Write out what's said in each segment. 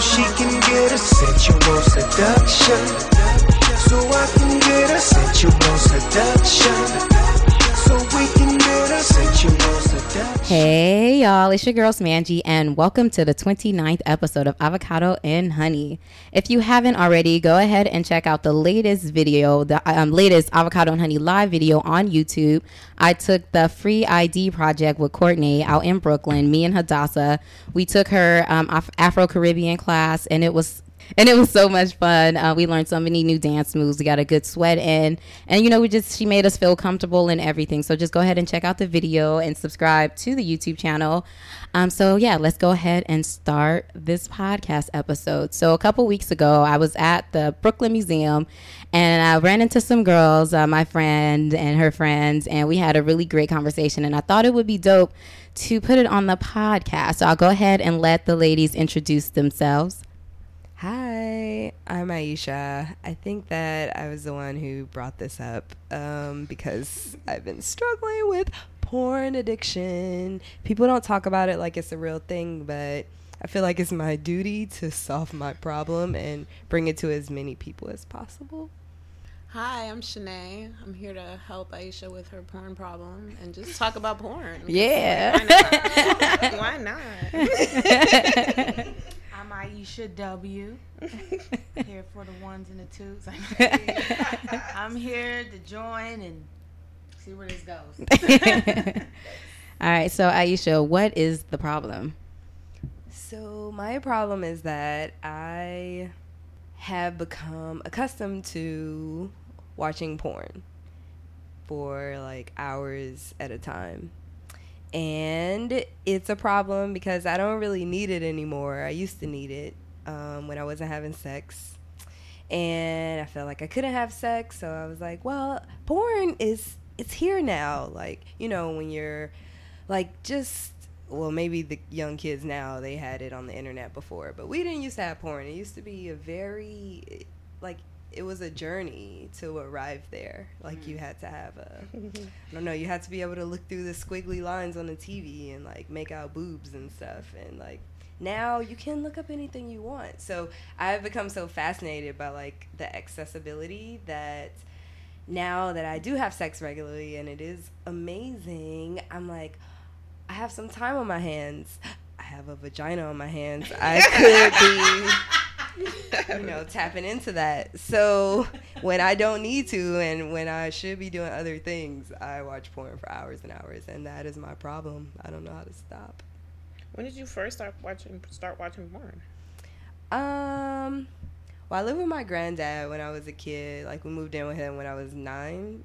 she can get a sensual seduction. Y'all, it's your girl Smangy, and welcome to the 29th episode of Avocado and Honey. If you haven't already, go ahead and check out the latest video, the um, latest Avocado and Honey live video on YouTube. I took the free ID project with Courtney out in Brooklyn, me and Hadassah. We took her um, Afro Caribbean class, and it was and it was so much fun. Uh, we learned so many new dance moves. We got a good sweat in, and you know, we just she made us feel comfortable and everything. So just go ahead and check out the video and subscribe to the YouTube channel. Um, so yeah, let's go ahead and start this podcast episode. So a couple weeks ago, I was at the Brooklyn Museum, and I ran into some girls, uh, my friend and her friends, and we had a really great conversation. And I thought it would be dope to put it on the podcast. So I'll go ahead and let the ladies introduce themselves. Hi, I'm Aisha. I think that I was the one who brought this up um, because I've been struggling with porn addiction. People don't talk about it like it's a real thing, but I feel like it's my duty to solve my problem and bring it to as many people as possible. Hi, I'm Shanae. I'm here to help Aisha with her porn problem and just talk about porn. Yeah. Why not? Why not? I'm Aisha W. here for the ones and the twos. I'm here to join and see where this goes. All right, so Aisha, what is the problem? So my problem is that I have become accustomed to watching porn for like hours at a time and it's a problem because I don't really need it anymore. I used to need it um, when I wasn't having sex, and I felt like I couldn't have sex, so I was like, well, porn is it's here now. Like you know when you're like just well maybe the young kids now they had it on the internet before, but we didn't used to have porn. It used to be a very like it was a journey to arrive there. Like mm. you had to have a, I don't know, you had to be able to look through the squiggly lines on the TV and like make out boobs and stuff. And like now you can look up anything you want. So I've become so fascinated by like the accessibility that now that I do have sex regularly and it is amazing, I'm like, I have some time on my hands. I have a vagina on my hands. I could be you know, tapping into that. So when I don't need to and when I should be doing other things, I watch porn for hours and hours, and that is my problem. I don't know how to stop. When did you first start watching start watching porn? Um, well, I lived with my granddad when I was a kid. Like we moved in with him when I was nine,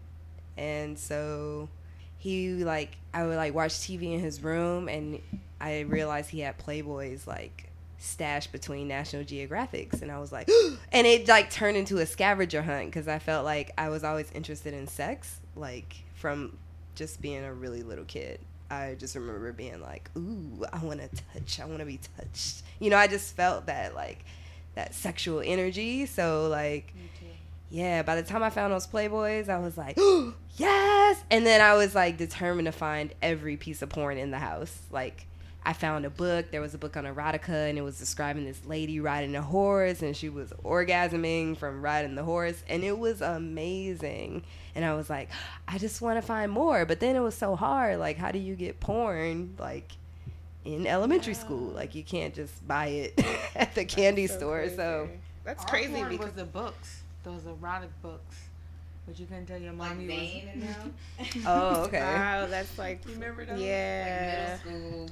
and so he like I would like watch TV in his room, and I realized he had Playboys like stashed between National Geographics, and I was like, and it like turned into a scavenger hunt because I felt like I was always interested in sex, like from just being a really little kid. I just remember being like, ooh, I want to touch, I want to be touched. You know, I just felt that like that sexual energy. So like. Yeah, by the time I found those Playboys, I was like, yes! And then I was like determined to find every piece of porn in the house. Like, I found a book. There was a book on erotica, and it was describing this lady riding a horse, and she was orgasming from riding the horse, and it was amazing. And I was like, I just want to find more. But then it was so hard. Like, how do you get porn? Like, in elementary school, like you can't just buy it at the candy so store. Crazy. So that's crazy. Our because was the books, those erotic books. But you couldn't tell your mom like you was. oh, okay. Wow, that's like. You Remember those? Yeah. Like middle school.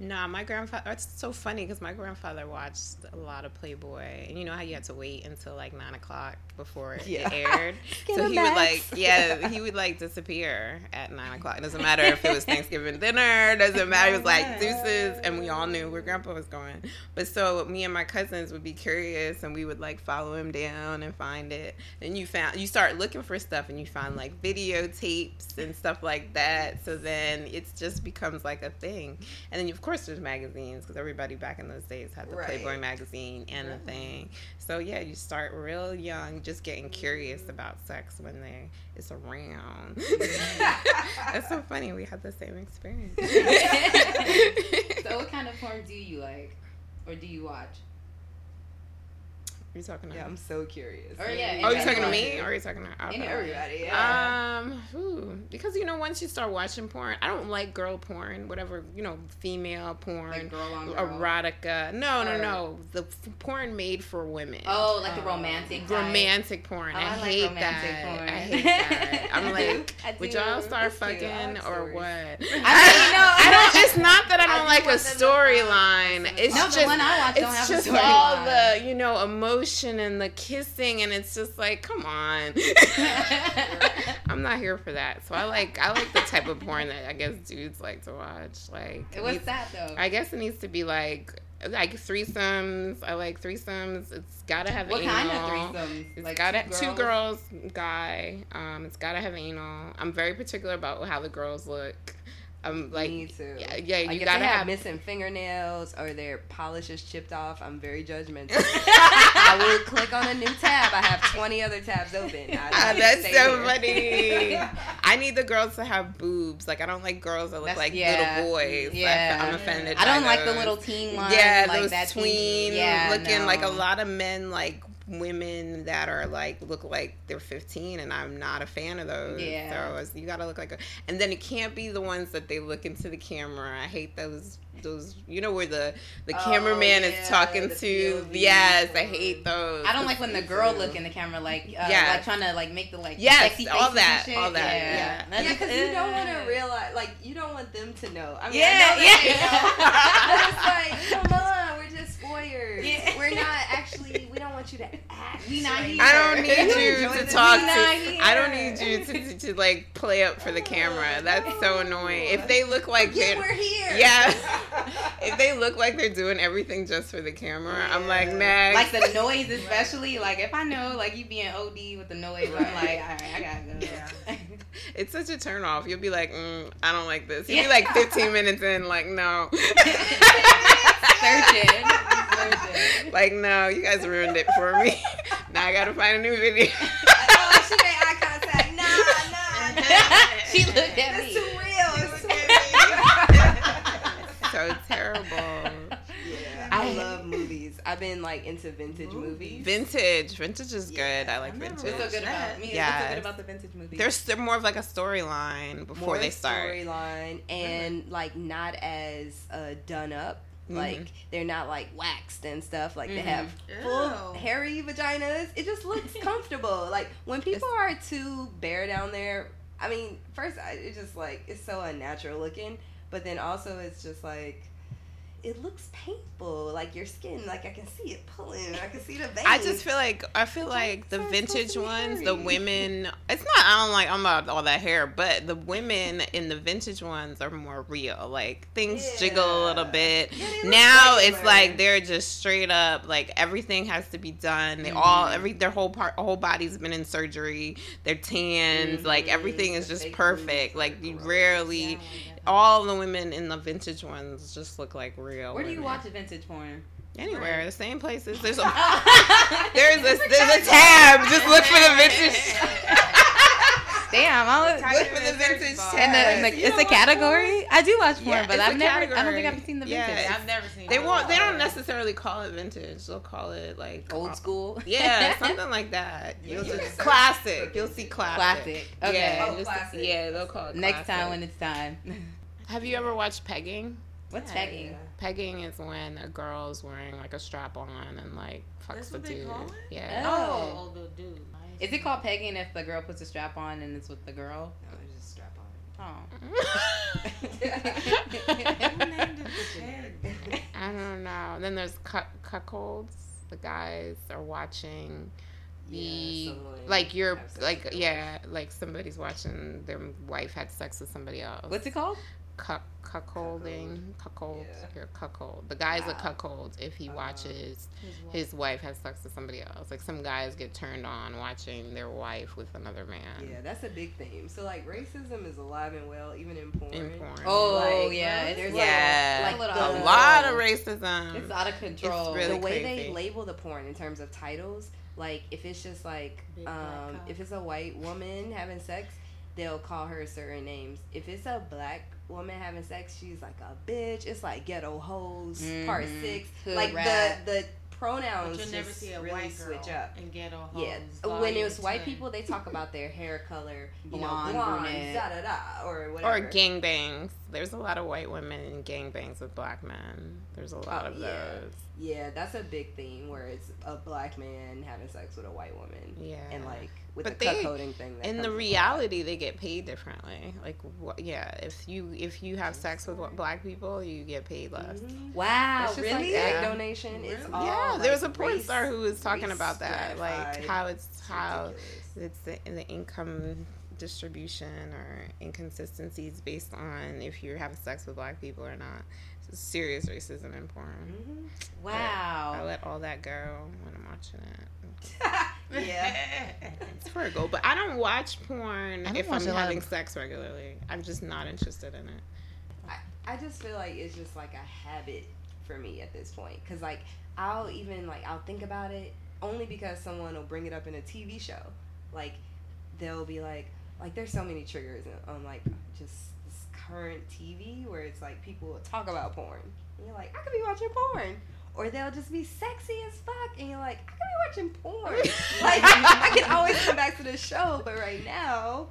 Nah, my grandfather. It's so funny because my grandfather watched a lot of Playboy, and you know how you had to wait until like nine o'clock before yeah. it aired. so he would like, yeah, he would like disappear at nine o'clock. It doesn't matter if it was Thanksgiving dinner. Doesn't matter. It was like deuces, and we all knew where Grandpa was going. But so me and my cousins would be curious, and we would like follow him down and find it. And you found you start looking for stuff, and you find like videotapes and stuff like that. So then it just becomes like a thing, and then you course, there's magazines because everybody back in those days had the right. Playboy magazine and the mm-hmm. thing. So yeah, you start real young, just getting curious about sex when they it's around. That's so funny. We had the same experience. so, what kind of porn do you like? or do you watch? You talking to? Yeah, I'm so curious. Or, yeah, Oh, you Yeah. talking to me, or are you talking to okay. Everybody, yeah. Um, ooh, because you know, once you start watching porn, I don't like girl porn, whatever you know, female porn, Like girl on girl. erotica. No, no, Or- no, the f- porn made for women. Oh, like the romantic. type. romantic porn. Oh, I, I like hate romantic that. porn. I hate that. I'm like, would y'all start It's fucking like or stories. what? I mean, no, I don't. It's not that I I don't do like a want them to storyline. It's No, just the one I watch don't it's have a just all the you know emotion and the kissing, and it's just like, come on. I'm not here for that. So I like I like the type of porn that I guess dudes like to watch. Like What's needs- that though? I guess it needs to be like like threesomes. I like threesomes. It's gotta have what anal. kind of threesomes? It's Like gotta two two girls, guy. Um, it's gotta have anal. I'm very particular about how the girls look. I'm like, Me too. yeah, yeah. Like You if gotta they have, have. missing fingernails or their polish is chipped off, I'm very judgmental. I will click on a new tab. I have 20 other tabs open. I Ah, that's so funny. I need the girls to have boobs. Like I don't like girls that look That's- like yeah. little boys. Yeah. I'm offended. I don't like the little teen ones. Yeah, like those that tween yeah, looking like a lot of men like women that are like look like they're 15 and I'm not a fan of those. Yeah. So it's, you got to look like a and then it can't be the ones that they look into the camera. I hate those those you know where the the Oh, cameraman yeah, is talking to POV yes, I hate those. I don't like when the girl too. look in the camera, like uh, Yes. like trying to like make the like Yes, sexy all that, shit. all that, Yeah, yeah. That's Yeah, just- because you don't want to realize, like, you don't want them to know. I mean, Yeah, I know yeah. that know. but it's like, come on, we're just voyeurs. Yeah. We're not actually. We don't want you to act. We not here. I don't need you to talk to. not. I don't need you to, to, to like play up for the camera. That's so annoying. If they look like Yeah, they're we're here. yeah, if they look like they're doing everything just for the camera, I'm like Yeah. next. like the noise, especially. Like if I know like you being OD with the noise, I'm like, all right, I gotta go. Yeah. it's such a turn off. You'll be like, mm, I don't like this. You'll Yeah. be like 15 minutes in, like no. Searching. Searching. like no, you guys ruined it for me. now I gotta find a new video. oh, she made eye contact. Nah, nah, nah. she looked at That's me. too real. It's too so terrible. Yeah, I love movies. I've been like into vintage movies. Vintage, vintage is good. I like I've vintage. What's so good about me? Yeah, What's so good about the vintage movies? There's they're more of like a storyline before More they start. storyline and like not as uh, done up. Mhm. Like they're not like waxed and stuff. Like they Mhm. have full Ew. hairy vaginas. It just looks comfortable. like when people are too bare down there. I mean, first it's just like it's so unnatural looking, but then also it's just like it looks painful. Like your skin, like I can see it pulling. I can see the veins. I just feel like I feel like the it's vintage ones, the women. It's not. I don't like. I'm about all that hair, but the women in the vintage ones are more real. Like things jiggle a little bit. Yeah, now it's like they're just straight up. Like everything has to be done. They all mm-hmm. every their whole part, whole body's been in surgery. Their tans, mm-hmm. like everything is just perfect. Like you rarely. All the women in the vintage ones just look like real. Where do you watch vintage porn? Anywhere, the same places. There's a there's a there's a tab. Just look for the vintage. Damn, I Type was. Look for the vintage tab. And the, and the, it's know a what? category. I do watch porn, Yeah, but I've a never. I don't think. I've seen the Yeah, vintage. I've never seen. They won't. They don't necessarily call it vintage. They'll call it like Old uh, school. Yeah, something like that. You'll you just classic. You'll see classic. Classic. Okay. Yeah, Oh, just- classic. yeah, they'll call it Next classic. time when it's time. Have you ever watched pegging? What's Yeah, pegging? yeah. Pegging is when a girl's wearing like a strap on and like fucks That's the what they dude. call it? Yeah. Oh. Oh, the dude. Is it called pegging if the girl puts a strap on and it's with the girl? No, it's just strap on. Oh. Who named it the peg? I don't know. Then there's cuck cuckolds. The guys are watching the Yeah, someone like you're like yeah like somebody's watching their wife had sex with somebody else. What's it called? Cuck, cuckolding? Cuckold. Yeah. You're cuckold. The guy's a cuckold if he Uh, watches His wife. his wife has sex with somebody else. Like some guys get turned on watching their wife with another man. Yeah, that's a big theme. So like racism is alive and well, even in porn. In porn. Oh Like, yeah, there's it's like- yeah, like a the- a lot of control. racism. It's out of control. really the way crazy. they label the porn in terms of titles, like if it's just like um, if it's a white woman having sex, they'll call her certain names. If it's a black woman having sex, she's like a bitch. It's like ghetto hoes part Mhm. six. Hood like rat. the the pronouns But you'll never just see a really white girl switch up. and ghetto hoes. Yeah, when it was white ten. people, they talk about their hair color, you Blonde, know, blonde, da da da, or whatever. Or gangbangs. There's a lot of white women in gangbangs with black men. There's a lot Oh, of yeah. those. Yeah, that's a big theme where it's a black man having sex with a white woman, Yeah. and like with But the they- cuckolding thing. That in the reality, they get paid differently. Like, wh- yeah, if you if you have sex with black people, you get paid less. Mhm. Wow, really? like Yeah. donation. It's Really? all yeah, there was a like, porn race- star who was talking about that, like how it's how it's the, the income distribution or inconsistencies based on if you're having sex with black people or not. It's serious racism in porn. Mhm. I let all that go when I'm watching it. yeah. It's where I go, but I don't watch porn don't if watch I'm having of- sex regularly. I'm just not interested in it. I, I just feel like it's just like a habit for me at this point. Cause like I'll even like I'll think about it only because someone will bring it up in a TV show. Like they'll be like like there's so many triggers on like just this current TV where it's like people will talk about porn. And you're like I could be watching porn. Or they'll just be sexy as fuck, and you're like, I could be watching porn. like I can always come back to the show, but right now,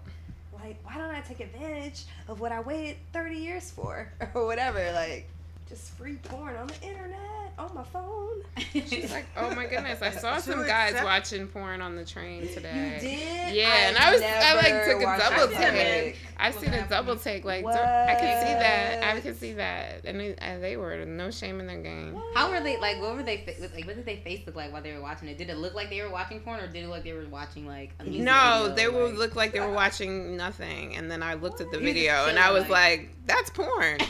like, why don't I take advantage of what I waited 30 years for or whatever? Like, just free porn on the internet, on my phone. She's like, oh my goodness, I saw So some guys accept- watching porn on the train today. You did? Yeah, and I was- I, like, took a double Titanic. take. I've seen a double take. Like, don't- I can see that. I can see that. And they, and they were no shame in their game. How were they like? What were they like? What did they face look like while they were watching it? Did it look like they were watching porn, or did it look like they were watching like a music No, video, they would like- look like they were watching nothing. And then I looked at the video and I was like- like, that's porn.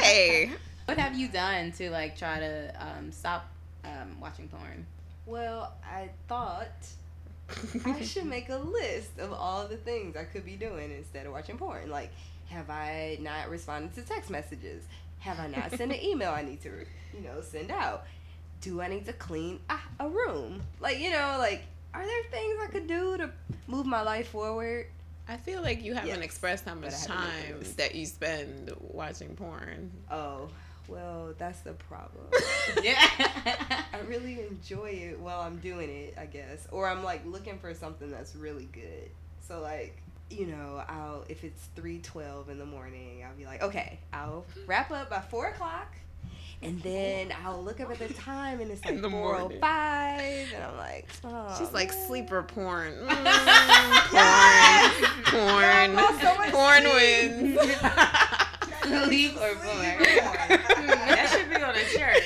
hey. What have you done to like try to um, stop um, watching porn? Well, I thought I should make a list of all the things I could be doing instead of watching porn. Like, have I not responded to text messages? Have I not sent an email I need to, you know, send out? Do I need to clean a, a room? Like, you know, like, are there things I could do to move my life forward? I feel like you haven't Yes, expressed how but much I haven't made the time that you spend watching porn. Oh, well, that's the problem. Yeah. I really enjoy it while I'm doing it, I guess. Or I'm like looking for something that's really good. So like, you know, I'll if it's three twelve in the morning, I'll be like, okay, I'll wrap up by four o'clock. And then I'll look up at the time and it's like In the four oh five and I'm like, oh, She's like man. sleeper porn. Mm, Yes! porn. Y'all so Porn wins. Sleep or porn? that should be on a shirt.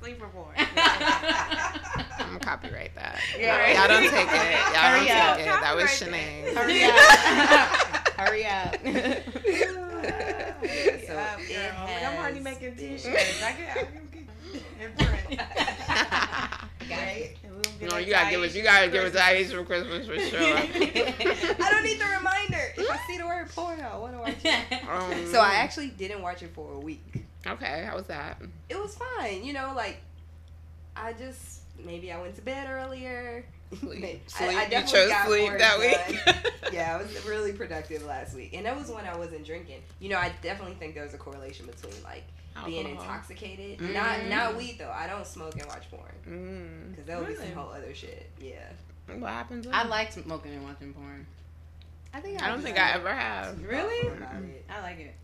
Sleeper porn. I'm gonna copyright that. Yeah. Y'all don't take it. Y'all Hurry don't up. take it. That was Hurry Shanae. up. Hurry up. So Up, it girl. I'm already making t-shirts. I can, I can get in print. Right? And we don't get No, you gotta give us. You gotta give us Aisha for Christmas for sure. I don't need the reminder. If I see the word porn, I want to watch it. Um, So I actually didn't watch it for a week. Okay, how was that? It was fine, you know, like I just maybe I went to bed earlier. Sleep. I- Sleep. I you definitely chose got sleep that done. week. yeah, I was really productive last week, and that was when I wasn't drinking. You know, I definitely think there was a correlation between like being intoxicated. Mm. Not not weed though. I don't smoke and watch porn Mm. because that would be Really? some whole other shit. Yeah, What happens? I like smoking and watching porn. I think I don't think I ever have. Really? I like it.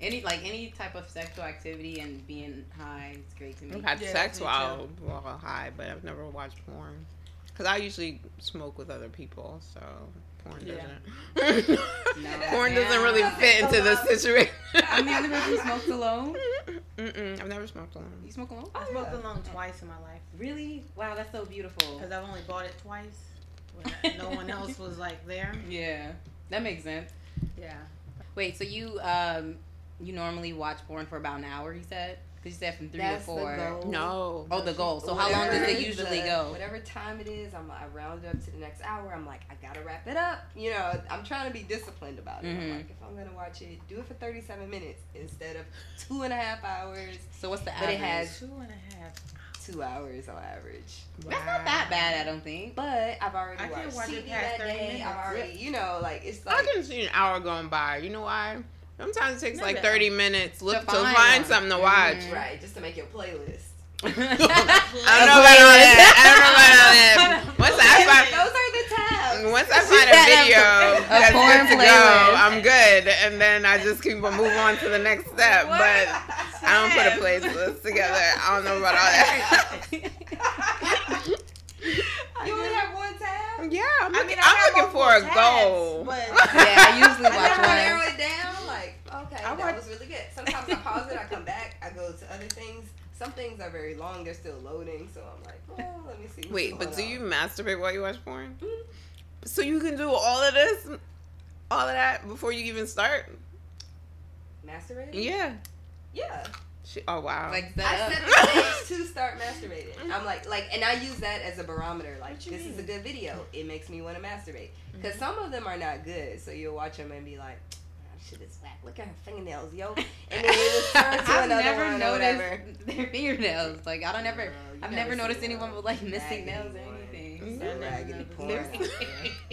Any like any type of sexual activity and being high is great to me. I've had Yeah, sex while while high, but I've never watched porn. Cause I usually smoke with other people, so porn Yeah. doesn't. No. porn doesn't really fit into the situation. I'm the only person who smokes alone. Mm-mm, I've never smoked alone. You smoke alone? I smoked yeah. alone twice in my life Really? Wow, that's so beautiful. because I've only bought it twice. When no one else was like there. Yeah, that makes sense. Yeah. Wait, so you um you normally watch porn for about an hour? You said. Because you said from three That's to the four. goal. No. Oh, the goal. So how long does it usually the- go? Whatever time it is, I'm I round it up to the next hour. I'm like, I gotta wrap it up. You know, I'm trying to be disciplined about it. I'm Mhm. like, if I'm gonna watch it, do it for 37 minutes instead of two and a half hours. So what's the But it average? has- Two and a half. Two hours on average. That's not that bad, I don't think. But I've already I can't watched watch it TV past that day. minutes. I've already, you know, like it's like I can see an hour going by. You know why? Sometimes it takes like Maybe. 30 minutes look To to find find, something to watch. Mhm. right just to make your playlist. I don't know about all that. I don't know about all that. Once I find Those are the tabs. once I find a video a that's good to go. I'm good, and then I just keep on move on to the next step. But I don't put a playlist together. I don't know about all that. You only have one tab. yeah, I'm I looking, mean, I I'm looking for a multiple goal. but- yeah, I usually And then watch I one. narrow it down. Like, okay, I that watch- was really good. Sometimes I pause it. I come back. I go to other things. Some things are very long. They're still loading. So I'm like, well, let me see. Wait, but do on. you masturbate while you watch porn? Mhm. So you can do all of this, all of that before you even start? masturbate? Yeah. Yeah. She, oh wow. Like I set set the stage to start masturbating. I'm like, like, and I use that as a barometer. Like, What you this is a good video. It makes me want to masturbate. Mm-hmm. Because some of them are not good. So you'll watch them and be like, ah, oh, shit is whack. Look at her fingernails, yo. And then it will to I've another never one noticed their fingernails. Like I don't ever. Girl, I've never never noticed anyone one. with like missing nails or anything. So raggedy porn.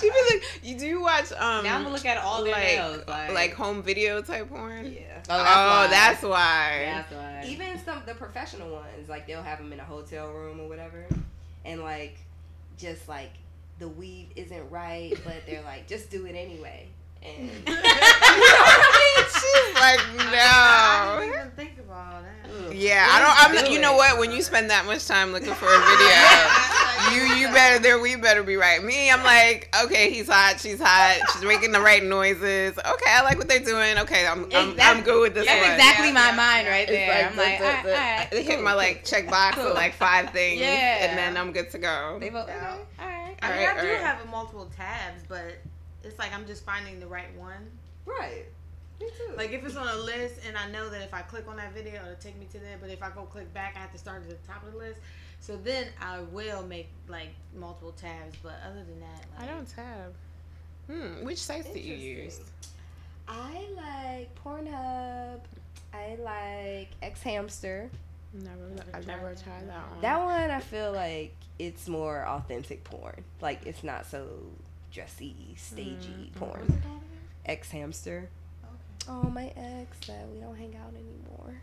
she be like, you do you watch um Now I'm gonna look at all their like nails. like, Like, home video type porn? yeah. Oh, that's oh, why. that's why. That's why. even some the professional ones like they'll have them in a hotel room or whatever and like just like the weave isn't right but they're like just do it anyway and you know what I She's like, I no. didn't even think about all that. mean? Yeah, I don't. I'm. Not- do You know it. what? When you spend that much time looking for a video, you you better there. We better be right. Me, I'm like, okay, he's hot. She's hot. She's making the right noises. Okay, I like what they're doing. Okay, I'm I'm, Exact- I'm good with this That's one. exactly Yeah, my yeah, mind right It's there. I'm the- like, the- all right, all right, they hit cool. my like check box Cool. with like five things, Yeah. and then I'm good to go. They vote. Yeah. Okay, all right. I mean, Alright, I do alright. have a multiple tabs, but it's like I'm just finding the right one. right me too Like if it's on a list and I know that if I click on that video, it'll take me to there. But if I go click back, I have to start at the top of the list. So then I will make like multiple tabs. But other than that, I don't tab. Hmm. Which sites do you use? I like Pornhub I like xHamster Never. Never I've tried never that. tried that one. that one I feel like it's more authentic porn like it's not so dressy stagey Mm, porn What's it called again? xHamster Okay. Oh, my ex that we don't hang out anymore.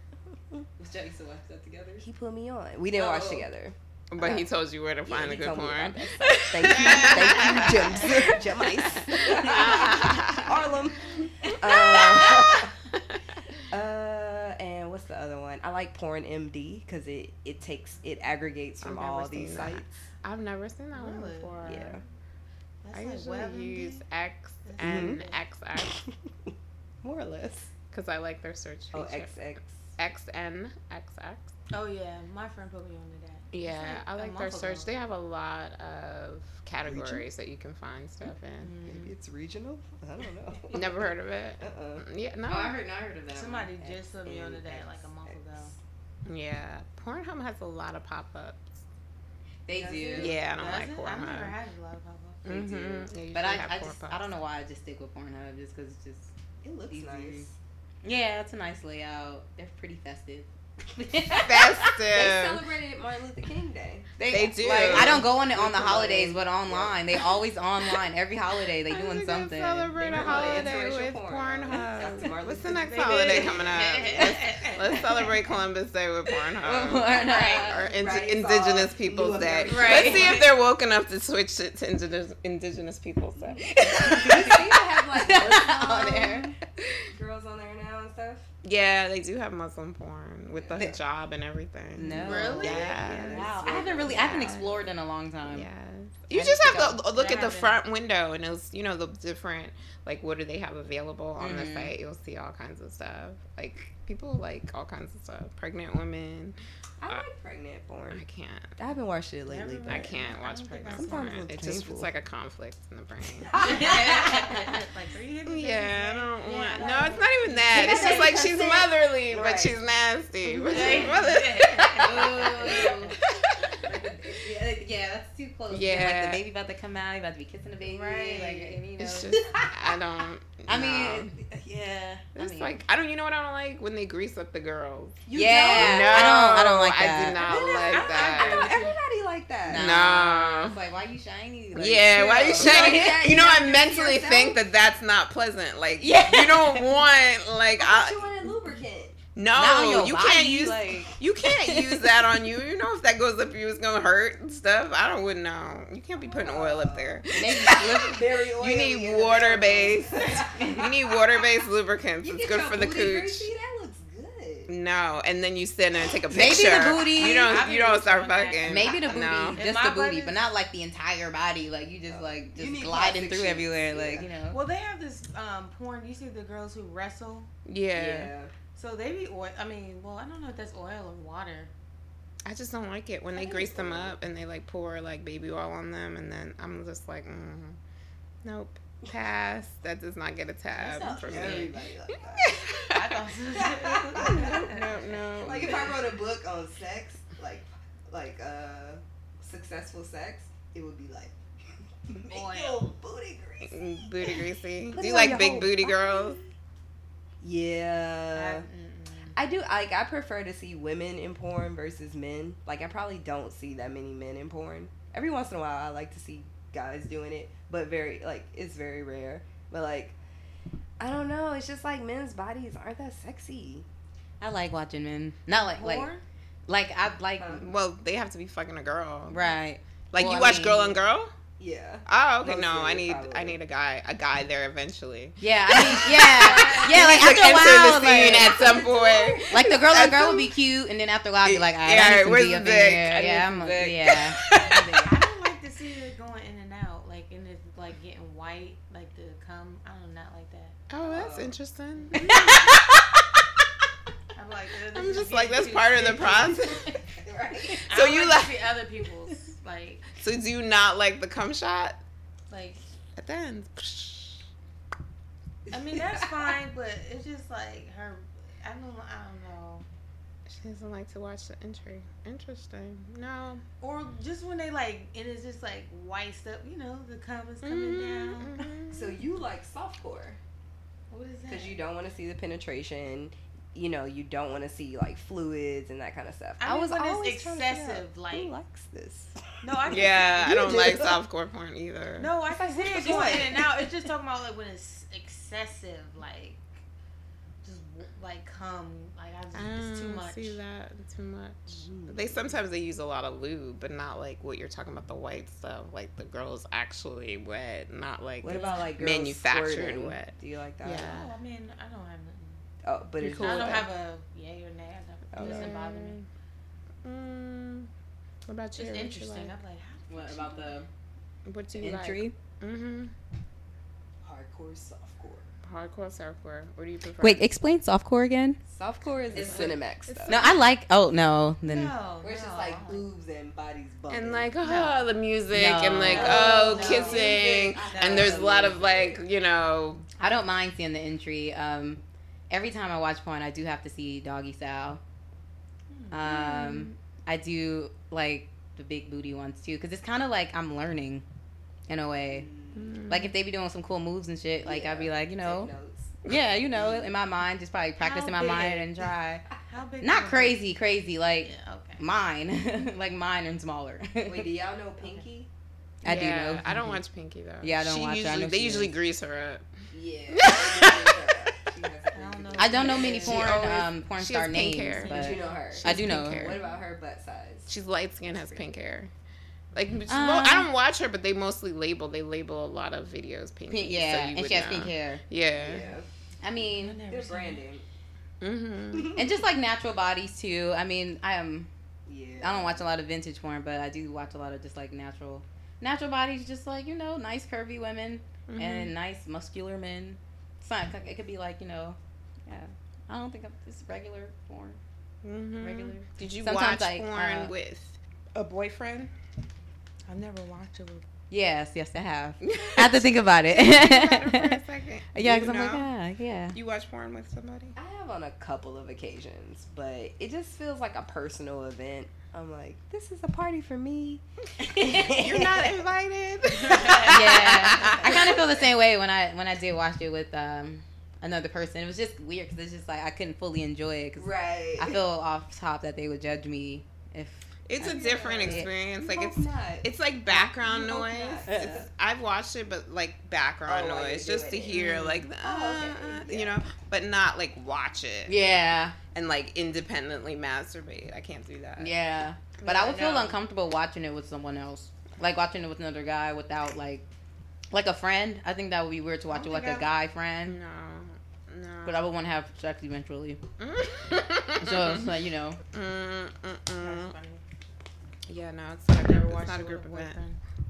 Was Jody to watch that together? He put me on. We didn't watch Oh. together. But he told you where to find he a good porn. about that stuff. Thank you, thank you, Gems, Gemice, Harlem. Uh, uh, and what's the other one? I like PornMD because it it takes it aggregates from all these that. sites. I've never seen that one before. Yeah. That's I like usually WebMD? use X Mhm. and XX More or less. because I like their search feature. Oh, XX. XN, XX. Oh yeah, my friend put me on to that. Yeah, like I a like their search. ago. They have a lot of categories that you can find stuff in. Mm. Maybe it's regional. I don't know. Never heard of it. Uh-uh. Yeah, no. Oh, I heard. No, I heard of that. Somebody one. just put me on to that like a month ago. Yeah, Pornhub has a lot of pop-ups. They Does do. it? Yeah, I don't Does like it? I've never Pornhub. had a lot of pop-ups. They do. Mhm. Yeah, But I, I just. I don't know why I just stick with Pornhub just because it's just. It looks Easy. nice. Yeah, it's a nice layout. They're pretty festive. Festive. they celebrated Martin Luther King Day. They do. Like, I don't go on it on the holidays, but online. They always online. Every holiday they I doing think I'll something. Celebrate They a holiday with porn. Pornhub. Martin What's the next King holiday Day. coming up? Let's, let's celebrate Columbus Day with Pornhub. Pornhub. Or Indi- Right, Indigenous all Peoples New Day. Right. Let's see if they're woke enough to switch it to Indigenous, Indigenous Peoples Day. They seem have like On Muslim there. girls on there now and stuff. Yeah, they do have Muslim porn with the They- hijab and everything. No. Really? Yeah. Wow. I haven't really, I haven't explored in a long time. Yes. You I just need to have to look I at the front window and it'll, you know, the different, like, what do they have available on Mhm. the site? You'll see all kinds of stuff. Like, people like all kinds of stuff. Pregnant women. I Uh, like pregnant porn. I can't. I haven't watched it lately. Never But I can't watch don't pregnant porn. seen it. It just Painful. it's like a conflict in the brain. like, are Yeah, I don't Yeah, want. I No, it's not even that. It's just like she's she's motherly, but she's nasty. But she's Right. motherly. yeah, yeah, that's too close. Yeah. like the baby about to come out, you about to be kissing the baby, Right. Like, and, you know. It's just I don't. I no. mean, yeah. I It's mean, like I don't. You know what I don't like when they grease up the girls. You Yeah. don't? no, I don't- I don't like that. I that. do not Really? like I- I that. I thought everybody like that. nah. No. It's like, why you shiny? Like, yeah, why are you chill. shining? Yeah, you you know, I mentally yourself? think that that's not pleasant. Like, Yeah. you don't want like I you I, want a lubricant. Not on no, you body, can't use like- you can't use that on you. You know, if that goes up you, it's gonna hurt and stuff. I don't wouldn't know. You can't be putting oil up there. Maybe You need water based. you need water based lubricants. You It's get good your for the booty cooch. greasy, That looks good. No, and then you sit there and take a picture. Maybe the booty- You don't. be You don't start fucking. Maybe the booty, No. just the booty, brothers- but not like the entire body. Like you just like just need gliding through sheets, everywhere. Like yeah. you know. Well, they have this um, porn. You see the girls who wrestle. Yeah. So they be oil. I mean, well, I don't know if that's oil or water. I just don't like it when they think grease them oil. up and they like pour like baby oil on them, and then I'm just like, mm, nope, pass. That does not get a tab not for me. Like I that. thought no, no. Like if I wrote a book on sex, like like uh successful sex, it would be like make Oil. your booty grease. Mm, booty greasy. Do you like big booty girls? Yeah. mm-mm. I do like I prefer to see women in porn versus men. Like I probably don't see that many men in porn. Every once in a while I like to see guys doing it, but very like it's very rare. But like I don't know, it's just like men's bodies aren't that sexy. I like watching men. Not like like Porn? like I like Huh? Well, they have to be fucking a girl, right. Like Well, you I watch mean- girl on girl. Yeah. Oh, okay. No, I need I need a guy a guy there eventually. Yeah, I mean, yeah, yeah. Like He needs after a to while, enter the scene like, at some point. like the girl on At girl some- would be cute, and then after a while, I'd be like, all right, Yeah, I need some where's D the up in dick? here. I Yeah, I'm, dick. yeah. I don't like to see it going in and out, like and it's like getting white, like the cum. I don't not like that. Oh, that's Oh. interesting. I'm like, I'm just like that's part of the process. right. So don't you like like- other people's like So do you not like the cum shot like. at the end? I mean that's fine, but it's just like her. I don't. I don't know. She doesn't like to watch the entry. Interesting. No. Or just when they like, and it's just like white stuff. You know, the cum is coming down. Mhm. So you like softcore What is that? because you don't want to see the penetration. You know, you don't want to see like fluids and that kind of stuff. I mean, when it's always trying to figure out, excessive, like- who likes this? No, I can Yeah, I don't do. like softcore porn either. No, I It's can like, see what's it the going in and out. It's just talking about like when it's excessive, like just like come, Like I just, it's too Ah, much. See that too much. They sometimes they use a lot of lube, but not like what you're talking about the white stuff. Like the girl's actually wet, not like What about like manufactured squirting? wet. Do you like that? Yeah. Oh, I mean, I don't have nothing. Oh, but it's cool I don't that. have a yay or nay. I never, it doesn't bother me. Mm, what about you? just What you interesting. like? I'm like, how What about the What do you entry? like? Mm-hmm. hardcore, softcore. Hardcore, softcore. What do you prefer? Wait, explain softcore again. Softcore is the It's- Cinemax stuff. No, I like. Oh no, then no, Where it's no, just like boobs and bodies bumping. and like oh No. the music No. and like No, oh no. kissing Music. and there's a lot of like you know I don't mind seeing the entry. Um, every time I watch porn, I do have to see doggy style. Um, I do like the big booty ones too, because it's kind of like I'm learning, in a way. Like if they be doing some cool moves and shit, like I'd be like, you know, yeah, you know, in my mind, just probably practice in my big? mind and try. How big? Not is it? crazy, crazy, like Yeah, okay. mine, like mine and smaller. Wait, do y'all know Pinky? I do Yeah, know. I don't watch Pinky though. Yeah, I don't she watch her. I Usually, know they usually is. grease her up. Yeah. I don't know. I don't know many porn always- um, porn she star has pink names, hair. But but you know her. I do know pink her. What about her butt size? She's light skin, has pink hair. Like she's Uh, I don't watch her, but they mostly label. They label a lot of videos pinky. pink, yeah, so and she has know. pink hair. Yeah. I I mean, never Good seen it. branding. Mm-hmm. and just like natural bodies too. I mean, I am. Yeah. I don't watch a lot of vintage porn, but I do watch a lot of just like natural, natural bodies. Just like you know, nice curvy women Mm-hmm. and nice muscular men. It's not. It could be like you know, yeah. I don't think I'm just regular porn. Mm-hmm. Regular. Did you Sometimes watch I, porn uh, with a boyfriend? I've never watched it with Yes, yes, I have. I have to think about it. About it for a second. yeah, because I'm like, know? ah, yeah. You watch porn with somebody? I have on a couple of occasions, but it just feels like a personal event. I'm like, this is a party for me. You're not invited. yeah, I kind of feel the same way when I when I did watch it with um another person. It was just weird because it's just like I couldn't fully enjoy it because Right. I feel off top that they would judge me if It's a different Yeah. experience. Like it's not. it's like background You noise. It's, I've watched it, but like background Oh, noise, just to it. hear like the, Oh, okay. uh, Yeah. you know, but not like watch it yeah and like independently masturbate. I can't do that. yeah. But I Yeah, would feel uncomfortable watching it with someone else, like watching it with another guy without like like a friend. I think that would be weird to watch it with like think a I- guy friend. No, no. But I would want to have sex eventually. So it's like you know. Mm, mm, That's mm. funny. Yeah, no, it's not a I never watched not a group with a event.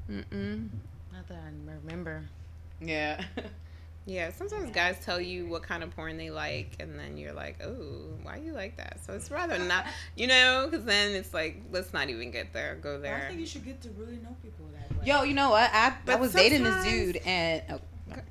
boyfriend. Mm-mm. Not that I remember. Yeah. Yeah, sometimes guys tell you what kind of porn they like, and then you're like, "Oh, why you like that?" So it's rather not, you know, because then it's like, let's not even get there. Go there. I think you should get to really know people that way. Yo, you know what? I, I But was dating this dude and oh,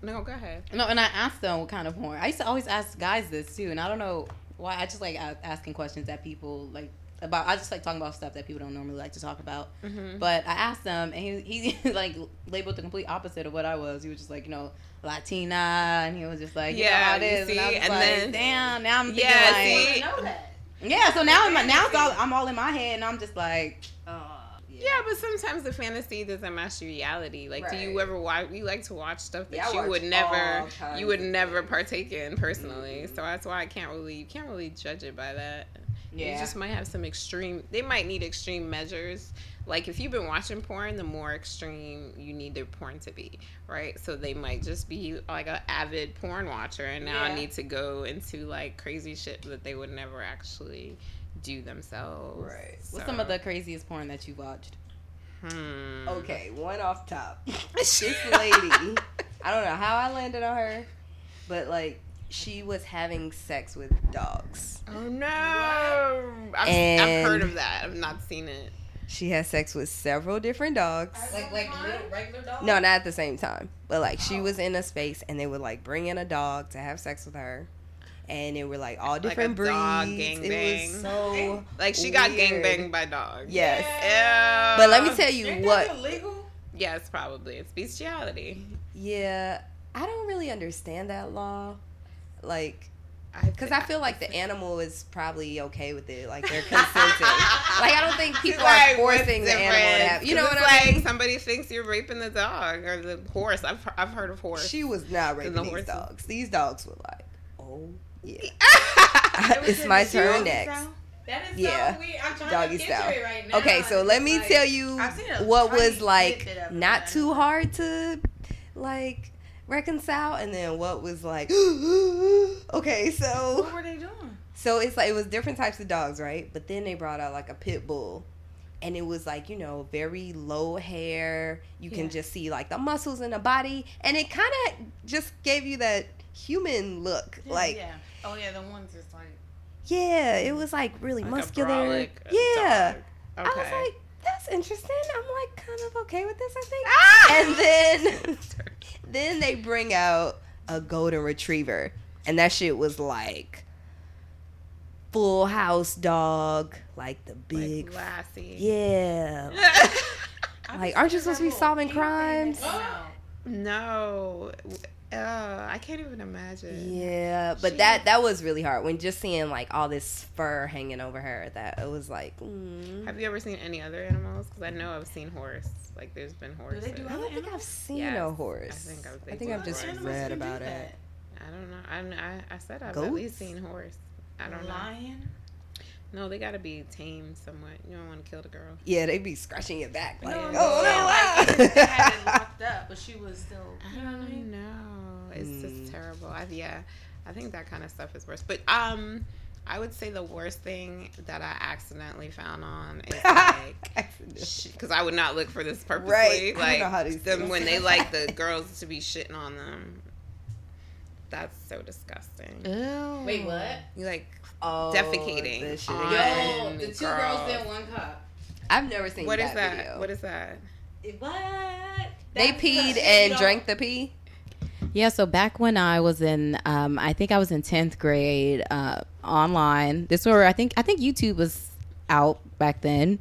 No, go ahead. no, and I asked them what kind of porn. I used to always ask guys this too, and I don't know why. I just like asking questions that people like about. I just like talking about stuff that people don't normally like to talk about. Mm-hmm. But I asked him, and he he like labeled the complete opposite of what I was. He was just like, you know, Latina, and he was just like, yeah, Yeah, know how it you is. and I was and like, then- damn, now I'm thinking Yeah, like, see? know that. yeah. So now I'm now it's all, I'm all in my head, and I'm just like, uh, Yeah, but sometimes the fantasy doesn't match the reality. Like, do you ever watch? You like to watch stuff that Yeah, you would never, you would never things. partake in personally. So that's why I can't really, you can't really judge it by that. You yeah. just might have some extreme. They might need extreme measures. Like if you've been watching porn, the more extreme you need the porn to be, right? So they might just be like an avid porn watcher, and now Yeah. need to go into like crazy shit that they would never actually do themselves. Right. What's some of the craziest porn that you watched? Hmm. Okay, one off top. this lady, I don't know how I landed on her, but like she was having sex with dogs. Oh no! I've, I've heard of that. I've not seen it. She had sex with several different dogs. Like like little, regular dog? No, not at the same time. But like she was in a space and they would like bring in a dog to have sex with her. And they were like all different a breeds. dog it was so Like she got gang banged by dogs. Yes. yeah. But let me tell you Ain't what that illegal? Yes, probably. It's bestiality. yeah, I don't really understand that law. Like Because I feel like the animal is probably okay with it. Like they're consenting. like I don't think people Like, what's forcing the animal to have. You know 'Cause what it's I like mean? somebody thinks you're raping the dog or the horse. I've I've heard of horse. She was not raping the these horses. dogs. These dogs were like, oh yeah. it's my turn next. style? That is Yeah. so weird. I'm trying Doggy to style. it right now. Okay, so let me like- tell you I've seen a what was like snippet of it, not I too hard to like reconcile, and then what was like. okay, so What were they doing? So it's like it was different types of dogs, right? But then they brought out like a pit bull. And it was like, you know, very low hair. You can just see like the muscles in the body. And it kind of just gave you that human look. Yeah, like, yeah. Oh yeah, the ones that's like yeah, it was like really Like muscular. brolic yeah. dog. I was like, that's interesting. I'm like kind of okay with this, I think. Ah! And then then they bring out a golden retriever. And that shit was like full house dog, like the big like Lassie. Yeah. Like, aren't you supposed to be solving little thing that crimes? no. Uh, I can't even imagine. Yeah, but She- that that was really hard when just seeing like all this fur hanging over her. That it was like, mm. Have you ever seen any other animals? Because I know I've seen horse. Like there's been horses. they do I don't think I've seen Yes, a horse. I think I've- I think I've just read about it. I don't know. I'm, I I said I've Goats? at least seen horse. I don't know. Lion. No, they gotta be tamed somewhat. You don't want to kill the girl. Yeah, they'd be scratching your back like, no, oh I'm no, just ah." like, they had it locked up, but she was still. You know what I mean? know. It's Mm. just terrible. I, yeah, I think that kind of stuff is worse. But um, I would say the worst thing that I accidentally found on is like. Because I would not look for this purposely. Right. I don't Like know how these them when they like the girls to be shitting on them. That's so disgusting. Ew. Wait, what? You like oh, defecating this shit again. Yo, the two girls. girls in one cup. I've never seen what that is that? video. What is that? What? They That's peed the- and yo, drank the pee. Yeah, so back when I was in, um, I think I was in tenth grade, uh, online. This where I think I think YouTube was out back then.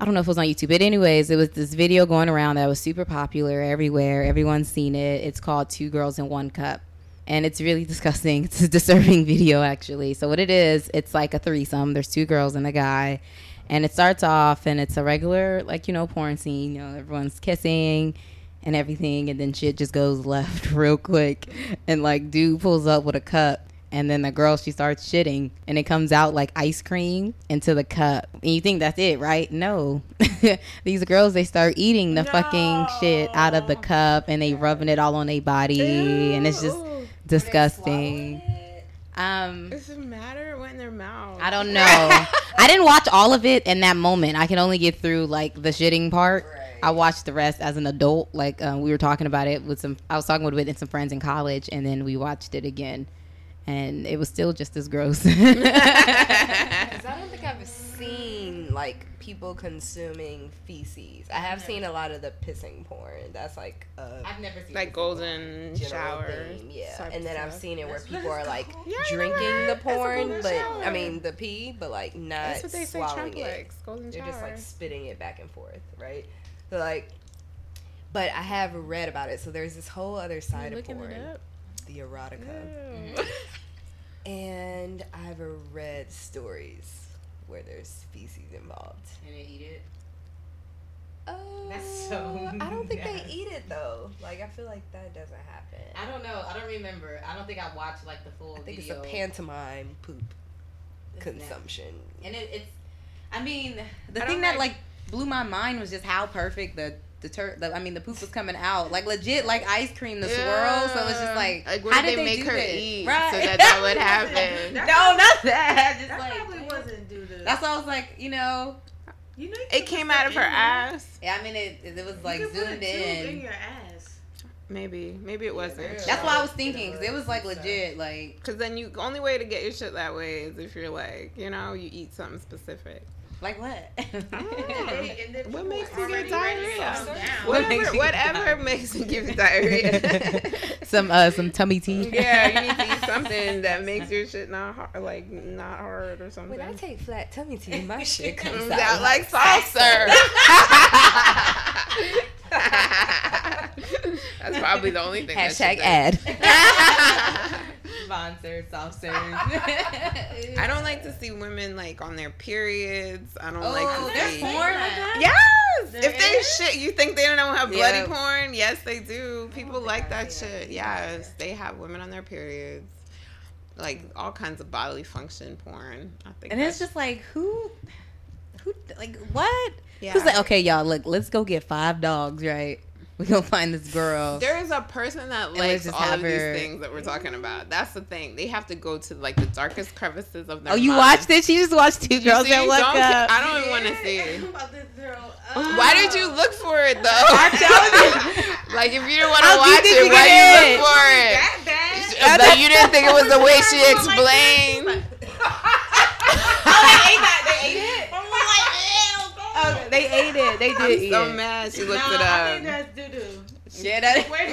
I don't know if it was on YouTube, but anyways, it was this video going around that was super popular everywhere. Everyone's seen it. It's called Two Girls in One Cup. And it's really disgusting. It's a disturbing video, actually. So, what it is, it's like a threesome. There's two girls and a guy. And it starts off, and it's a regular, like, you know, porn scene. You know, everyone's kissing and everything. And then shit just goes left real quick. And, like, dude pulls up with a cup. And then the girl, she starts shitting. And it comes out like ice cream into the cup. And you think that's it, right? No. These girls, they start eating the fucking shit out of the cup. And they rubbing it all on their body. And it's just Ew. Disgusting. Um, Does it matter when their mouth? I don't know. I didn't watch all of it in that moment. I can only get through like the shitting part. I watched the rest as an adult. Like um, we were talking about it with some. I was talking with it and some friends in college, and then we watched it again, and it was still just as gross. I don't think I've seen like people consuming feces. I have seen a lot of the pissing porn. That's like a never seen like golden general shower. theme, yeah. And then I've seen it where That's people are like. Yeah, drinking heard. the porn, but shower. I mean the pee, but like not That's what they say swallowing Trump it. likes. Golden They're shower. just like spitting it back and forth, right? So like, but I have read about it. So there's this whole other side of porn, it up? the erotica. Ew. And I've read stories where there's feces involved. And they eat it. Oh, That's so I don't think they eat it though. Like I feel like that doesn't happen. I don't know. I don't remember. I don't think I watched like the full I think video. it's a pantomime poop It's nasty. consumption. And it, it's, I mean, the I thing that like- like blew my mind was just how perfect the the, tur- the I mean the poop was coming out like legit like ice cream the swirl. So it's just like, like what how did did they make do her this? eat Right. so that that would happen? That no, not that. Just That like probably wasn't due to. That's why I was like, you know, You know, you It came out of her in ass. yeah. I mean it it was You like could put a zoomed tube in in. your ass. Maybe, maybe it wasn't. That's what I was thinking because it was like legit like Because then you the only way to get your shit that way is if you're like, you know, you eat something specific. Like what? And they- and then What makes you get diarrhea? calm down. What Whatever, makes you whatever makes you give you diarrhea. some uh some tummy tea. yeah, you need to eat something that makes your shit not hard, like not hard or something. When I take flat tummy tea, my shit comes Comes out, out like saucer. saucer. That's probably the only thing. that Hashtag shit ad. Does. Sponsor, soft serve. I don't like to see women like on their periods. I don't Oh, like to there's see. porn like that? Yes. There if they is? shit, you think they don't have bloody Yeah. porn? Yes, they do. People like that shit. Yes, they have women on their periods, like all kinds of bodily function porn. I think. And it's just like who, who like what? yeah. Who's like okay, y'all look, let's go get five dogs, right? We gonna find this girl. There is a person that likes just all have of these things that we're talking about. That's the thing. They have to go to like the darkest crevices of their oh, you mind. watched it? She just watched two girls see? that look Don't- up. I don't even want to see it. I'm about to throw. Why did you look for it though? I told like if you didn't want to oh, watch it, why get you look for it? that bad? But you didn't think it was the way she oh, explained. oh, they ate that. They ate it. I'm like, ew, they ate it. They did I'm eat so it. mad she looked no, looked I think it up. that's doo doo. Yeah, that. Where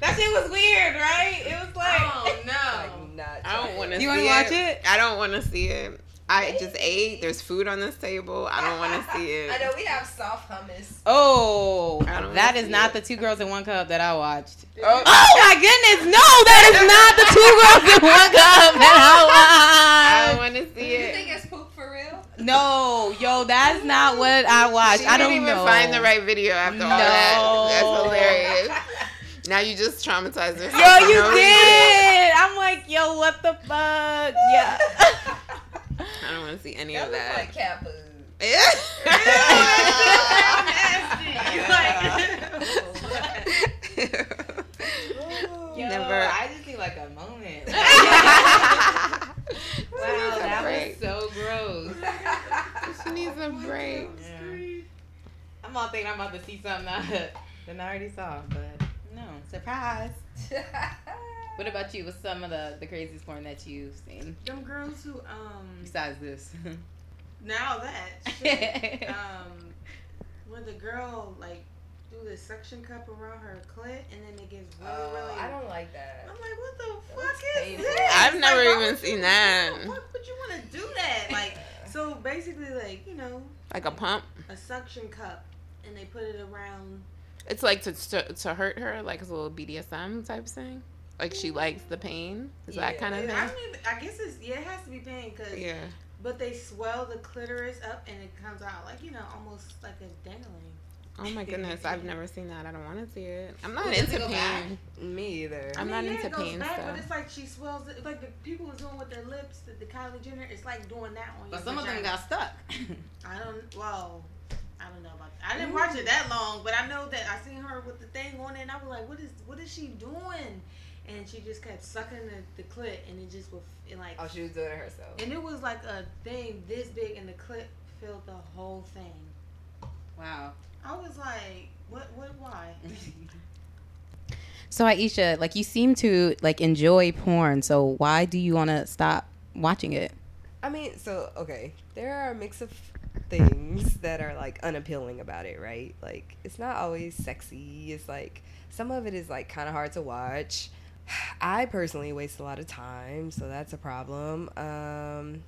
that shit was weird, right? It was like. Oh no. Like, I don't want to. You want wanna watch it? I don't want to see it. I just ate. There's food on this table. I don't want to see it. I know we have soft hummus. Oh, I don't that wanna is see not it. the two girls in one cup that I watched. Oh. Oh my goodness, no, that is not the two girls in one cup that I that don't I want to see Do you it. think it's poop for real? watched. No, yo, that's not what I watched. She I didn't don't even know. find the right video after all that. That's hilarious. Now you just traumatized yourself. Yo, you no reason. did. I'm like, yo, what the fuck? Yeah. I don't want to see any That of that. like cat food. Yo, Never. I just need like a moment. wow, Wow, that break. was so gross. She needs a break. Yeah. I'm all thinking I'm about to see something that, I already saw, but no, surprise. What about you? What's some of the, the craziest porn that you've seen Them girls who um besides this? now that shit, um where the girl like do the suction cup around her clit and then it gets really, Oh, really. I don't like that. I'm like, what the That fuck is painful. this? I've Like, never why even would seen you- that. Why would you want to do that? Like, so basically, like you know, Like a pump. a suction cup, and they put it around. It's like to, to to hurt her, like it's a little BDSM type thing. Like she mm-hmm. likes the pain. Is that kind of thing? I thing? mean, I guess it's yeah, it has to be pain because. Yeah. But they swell the clitoris up, and it comes out like you know, almost like a dangling. Oh my goodness, I've never seen that. I don't want to see it. I'm not Well, into go back? pain. Me either. I'm I not mean, yeah, into it goes pain back, stuff. But it's like she swells it. Like the people was doing with their lips, the, the Kylie Jenner. It's like doing that on But your some of them got stuck. I don't. Well, I don't know about. That. I didn't watch it that long, but I know that I seen her with the thing on it, and I was like, "What is? What is she doing?" And she just kept sucking the, the clit, and it just was it like, Oh, she was doing it herself. and it was like a thing this big, and the clit filled the whole thing. wow. I was like, "What? What? Why?" So Aisha, like you seem to like enjoy porn. So why do you want to stop watching it? I mean, so okay, there are a mix of things that are like unappealing about it, right? Like it's not always sexy. It's like some of it is like kind of hard to watch. I personally waste a lot of time, so that's a problem. Um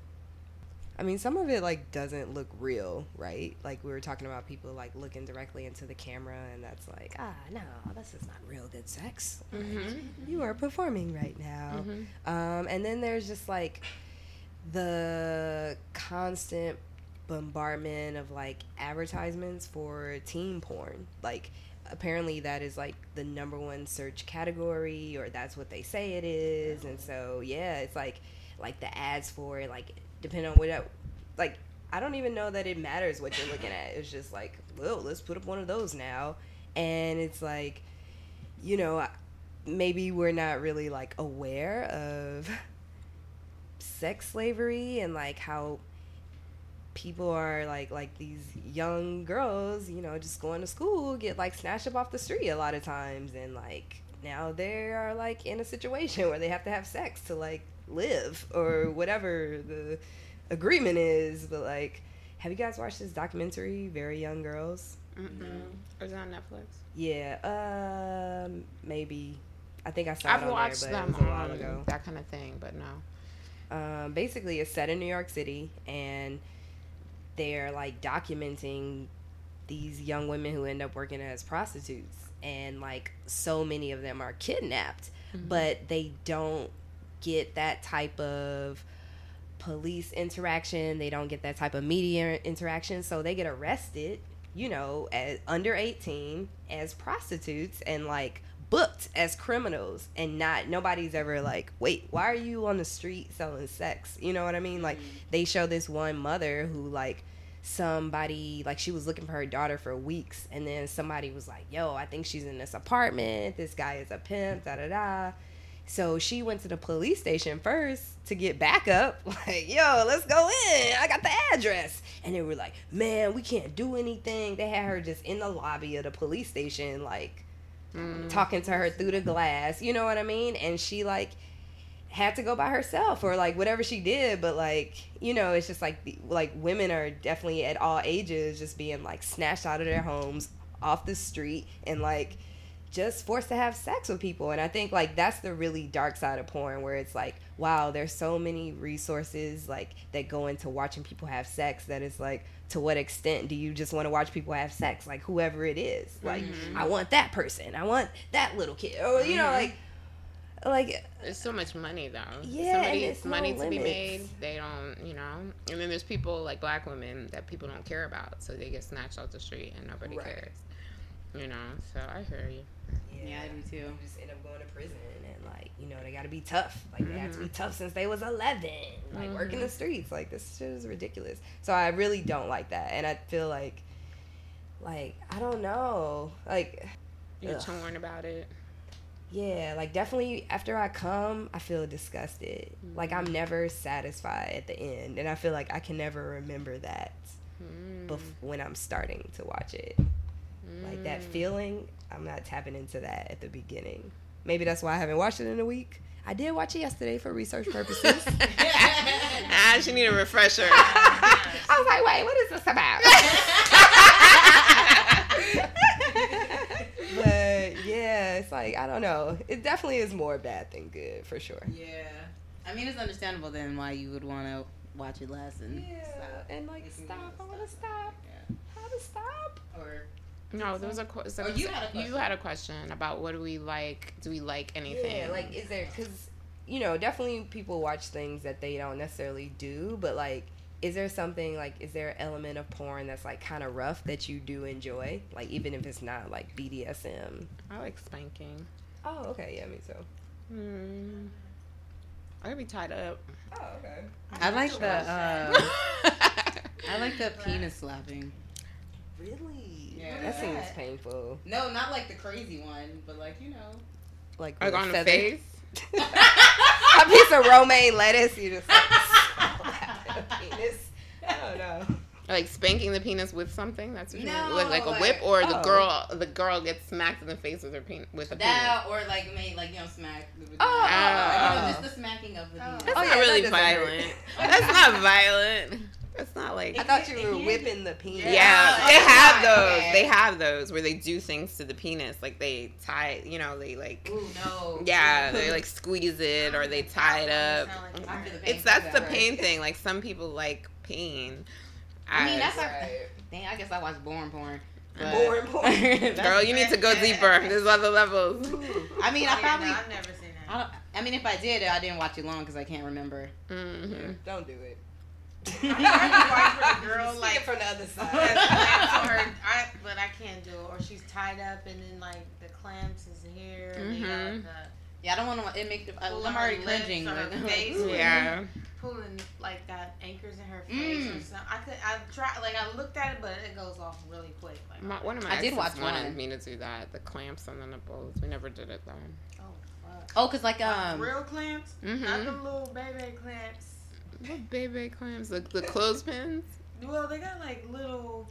I mean, some of it like doesn't look real, right? Like we were talking about people like looking directly into the camera, and that's like, ah, no, this is not real good sex. Mm-hmm. You are performing right now. Mm-hmm. Um, and then there's just like the constant bombardment of like advertisements for teen porn. Like, apparently, that is like the number one search category, or that's what they say it is. And so, yeah, it's like like the ads for it, like depending on what, I, like I don't even know that it matters what you're looking at. It's just like, well, let's put up one of those now, and it's like, you know, maybe we're not really like aware of sex slavery and like how people are like like these young girls you know just going to school get like snatched up off the street a lot of times and like now they are like in a situation where they have to have sex to like live or whatever the agreement is but like have you guys watched this documentary very young girls Mm-hmm. Or is it on Netflix? yeah um maybe i think i saw I've it on watched there, but them it was a while on ago that kind of thing, but no. um, basically it's set in New York City and they're like documenting these young women who end up working as prostitutes and like so many of them are kidnapped but they don't get that type of police interaction. They don't get that type of media interaction. So they get arrested you know as under 18 as prostitutes and like booked as criminals and not nobody's ever like wait why are you on the street selling sex? You know what i mean? Like mm-hmm. they show this one mother who like somebody like she was looking for her daughter for weeks and then somebody was like yo i think she's in this apartment. This guy is a pimp da da da so she went to the police station first to get backup. Like, yo, let's go in. I got the address. And they were like, man, we can't do anything. They had her just in the lobby of the police station, like hmm. talking to her through the glass. You know what I mean? And she like had to go by herself or like whatever she did. But like, you know, it's just like like women are definitely at all ages just being like snatched out of their homes, off the street, and like just forced to have sex with people and i think like that's the really dark side of porn where it's like wow there's so many resources like that go into watching people have sex that it's like to what extent do you just want to watch people have sex like whoever it is like mm-hmm. i want that person i want that little kid or you know like mm-hmm. like There's so much money though. Yeah, Somebody and it's it's no money to be made. They don't, you know. And then there's people like black women that people don't care about, so they get snatched off the street and nobody Right. cares. You know. So I hear you. Yeah, I do too. you just end up going to prison and like you know they got to be tough like they have to be mm-hmm. tough since they was 11 like working the mm-hmm. streets like this shit is ridiculous so i really don't like that and i feel like like i don't know like You're Ugh. torn about it. yeah like definitely after i come i feel disgusted like i'm mm-hmm. never satisfied at the end and i feel like i can never remember that Mm. bef- when i'm starting to watch it Mm. Like that feeling, I'm not tapping into that at the beginning. Maybe that's why I haven't watched it in a week. I did watch it yesterday for research purposes. Ah, I actually need a refresher. I was like, wait, what is this about? but yeah, it's like I don't know. It definitely is more bad than good for sure. Yeah, I mean it's understandable then why you would want to watch it less and yeah, stop. and like stop. I want to stop. Yeah. How to stop? Or no, there was a question. Oh, you had a You question. had a question about what do we like? Do we like anything? Yeah, like is there because you know definitely people watch things that they don't necessarily do, but like. Is there something like is there an element of porn that's like kind of rough that you do enjoy? Like even if it's not like BDSM. I like spanking. Oh, okay, yeah, me too. Hmm. I could be tied up. Oh, okay. I like the uh, I like the penis slapping. Really? Yeah. That seems Yeah. painful. No, not like the crazy one, but like you know. Like, like with on the face. a piece of romaine lettuce. You just like, penis. I don't know. Like spanking the penis with something. That's what you No, mean? Like, like a whip, or the oh. girl the girl gets smacked in the face with her penis with a That or like made like you know smack. The vagina. Oh, Like, you know, oh. just the oh. smacking of the Oh. penis. That's Oh, not yeah, really doesn't violent. That's not violent. That's not like. I thought you were whipping the penis. Yeah, Yeah, they like have that. those. Okay. They have those where they do things to the penis, like they tie. You know, they like. Ooh no. Yeah, they like squeeze it or they tie it up. I feel the pain It's that's the pain thing. Like some people like pain. I mean, that's I- like, dang. I guess I watch born porn. but- Born porn. Girl, you need to go deeper. There's other levels. I mean, I probably. I've never seen I, that. don't, I mean, if I did, I didn't watch it long because I can't remember. hmm Don't do it. I already watched where the girl like it from the other side. clamps her, I, but I can't do it. Or she's tied up and then like the clamps is here. And they Mhm. got Yeah, I don't want to. It make. The, Pull I'm already cringing. like, face. Yeah. pulling like got anchors in her face or Mm. something. I could I tried like I looked at it, but it goes off really quick. Like My, one of my I did exes watch wanted one. me to do that. The clamps on the nipples. We never did it though. oh fuck. Oh, cause like Like, um. real clamps, not Mm-hmm. the little baby clamps. What baby clams? The, the clothespins? Well, they got like little.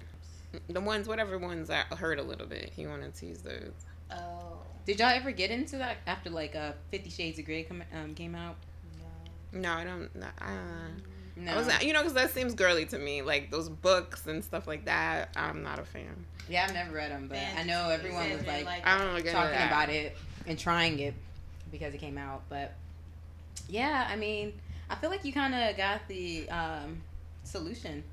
The ones, whatever ones that hurt a little bit. He wanted to use those. Oh Did y'all ever get into that after like uh Fifty Shades of Grey come, um, came out? no. No, I don't. Uh, No. I was, you know, because that seems girly to me. Like those books and stuff like that. I'm not a fan. yeah, I've never read them, but I know everyone was says like, I don't look into talking that. about it and trying it because it came out. But yeah, I mean, I feel like you kind of got the um, solution.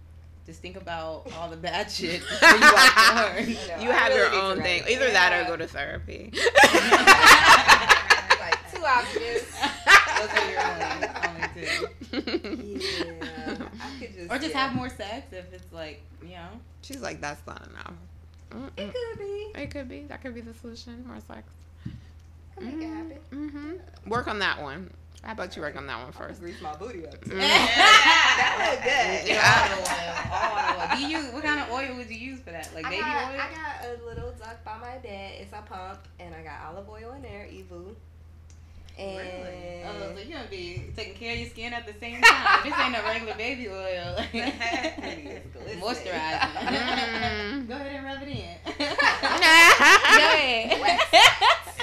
Just think about all the bad shit when you watch porn. know, You have really your own thing. it. Either that or go to therapy. like two options. Those are your only, only two. Yeah, I could just. Or just yeah. have more sex if it's like, you know. She's like, that's not enough. Mm-mm. It could be. It could be. That could be the solution. More sex. Could make it happen. Mm-hmm. Work on that one. How about you work on that one First, first? grease my booty up. Mm. That look good. Yeah, olive oil. Olive oil. Do you what kind of oil would you use for that? Like I baby got, oil? I got a little duck by my bed. It's a pump, and I got olive oil in there, EVOO. And Oh, so you gonna be taking care of your skin at the same time. this ain't no regular baby oil. Glisten. Moisturizing. Mm. Go ahead and rub it in.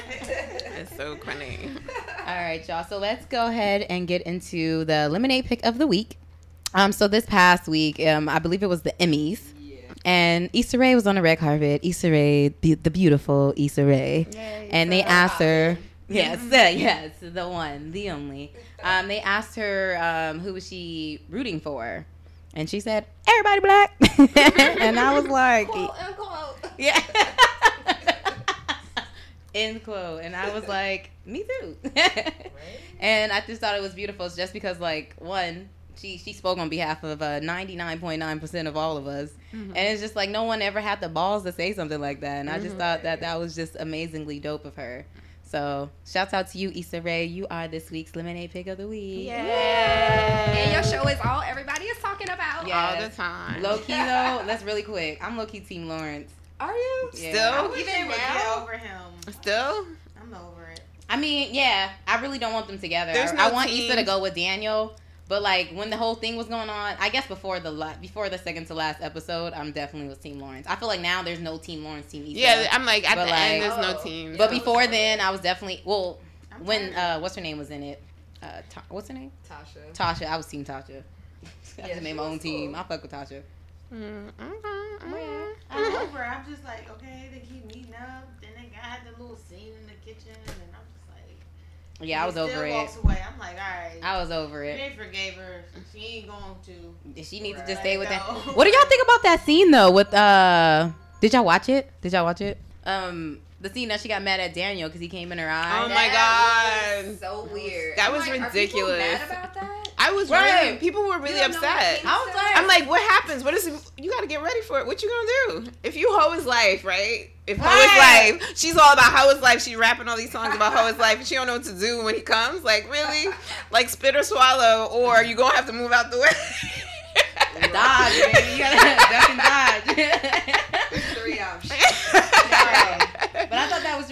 It's so funny. All right, y'all. So let's go ahead and get into the lemonade pick of the week. Um, so this past week, um, I believe it was the Emmys, yeah. and Issa Rae was on the red carpet. Issa Rae, be- the beautiful Issa Rae, and they asked her, yes, yes, the one, the only. Um, they asked her um, who was she rooting for, and she said everybody black, and I was like, Quote unquote. yeah. End quote. And I was like, me too. and I just thought it was beautiful just because, like, one, she, she spoke on behalf of uh, 99.9% of all of us. Mhm. And it's just like no one ever had the balls to say something like that. And I just Mhm. thought that that was just amazingly dope of her. So, shouts out to you, Issa Rae. You are this week's Lemonade Pick of the Week. Yeah. And your show is all everybody is talking about. Yeah. All the time. Low key, though, that's really quick. I'm low key Team Lawrence. Are you? Yeah. Still? wish Even they get now? over him. Still? I'm over it. I mean, yeah, I really don't want them together. There's I, no I want team. Issa to go with Daniel, but like when the whole thing was going on, I guess before the la- before the second to last episode, I'm definitely with Team Lawrence. I feel like now there's no Team Lawrence, Team Issa. Yeah, I'm like, at But the end, like- there's no Oh. team. but Yeah. before then, I was definitely well. I'm When uh, what's her name was in it? Uh, Ta- what's her name? Tasha. Tasha. I was Team Tasha. I Yeah, just made she my own was team. I fuck with Tasha. Mm, okay, I'm okay. over. I'm just like, okay, they keep meeting up, then they got I the little scene in the kitchen, and I'm just like, Yeah, I was still over it. Walks away. I'm like, all right. I was over it. ain't forgave her. She ain't going to. She needs to just stay with that. What do y'all think about that scene though? With uh, did y'all watch it? Did y'all watch it? Um, the scene that she got mad at Daniel because he came in her eye. Oh my god. So weird. That I'm was like, are ridiculous. mad about that? I was Right. really people were really You don't know what upset. I was like, I'm like, what happens? What is you got to get ready for it? What you gonna do? If you hoe his life, right? If hoe his life, she's all about hoe his life. She's rapping all these songs about hoe his life, and she don't know what to do when he comes. Like really, like spit or swallow, or you gonna have to move out the way. dodge, baby. You gotta duck and dodge. Three options.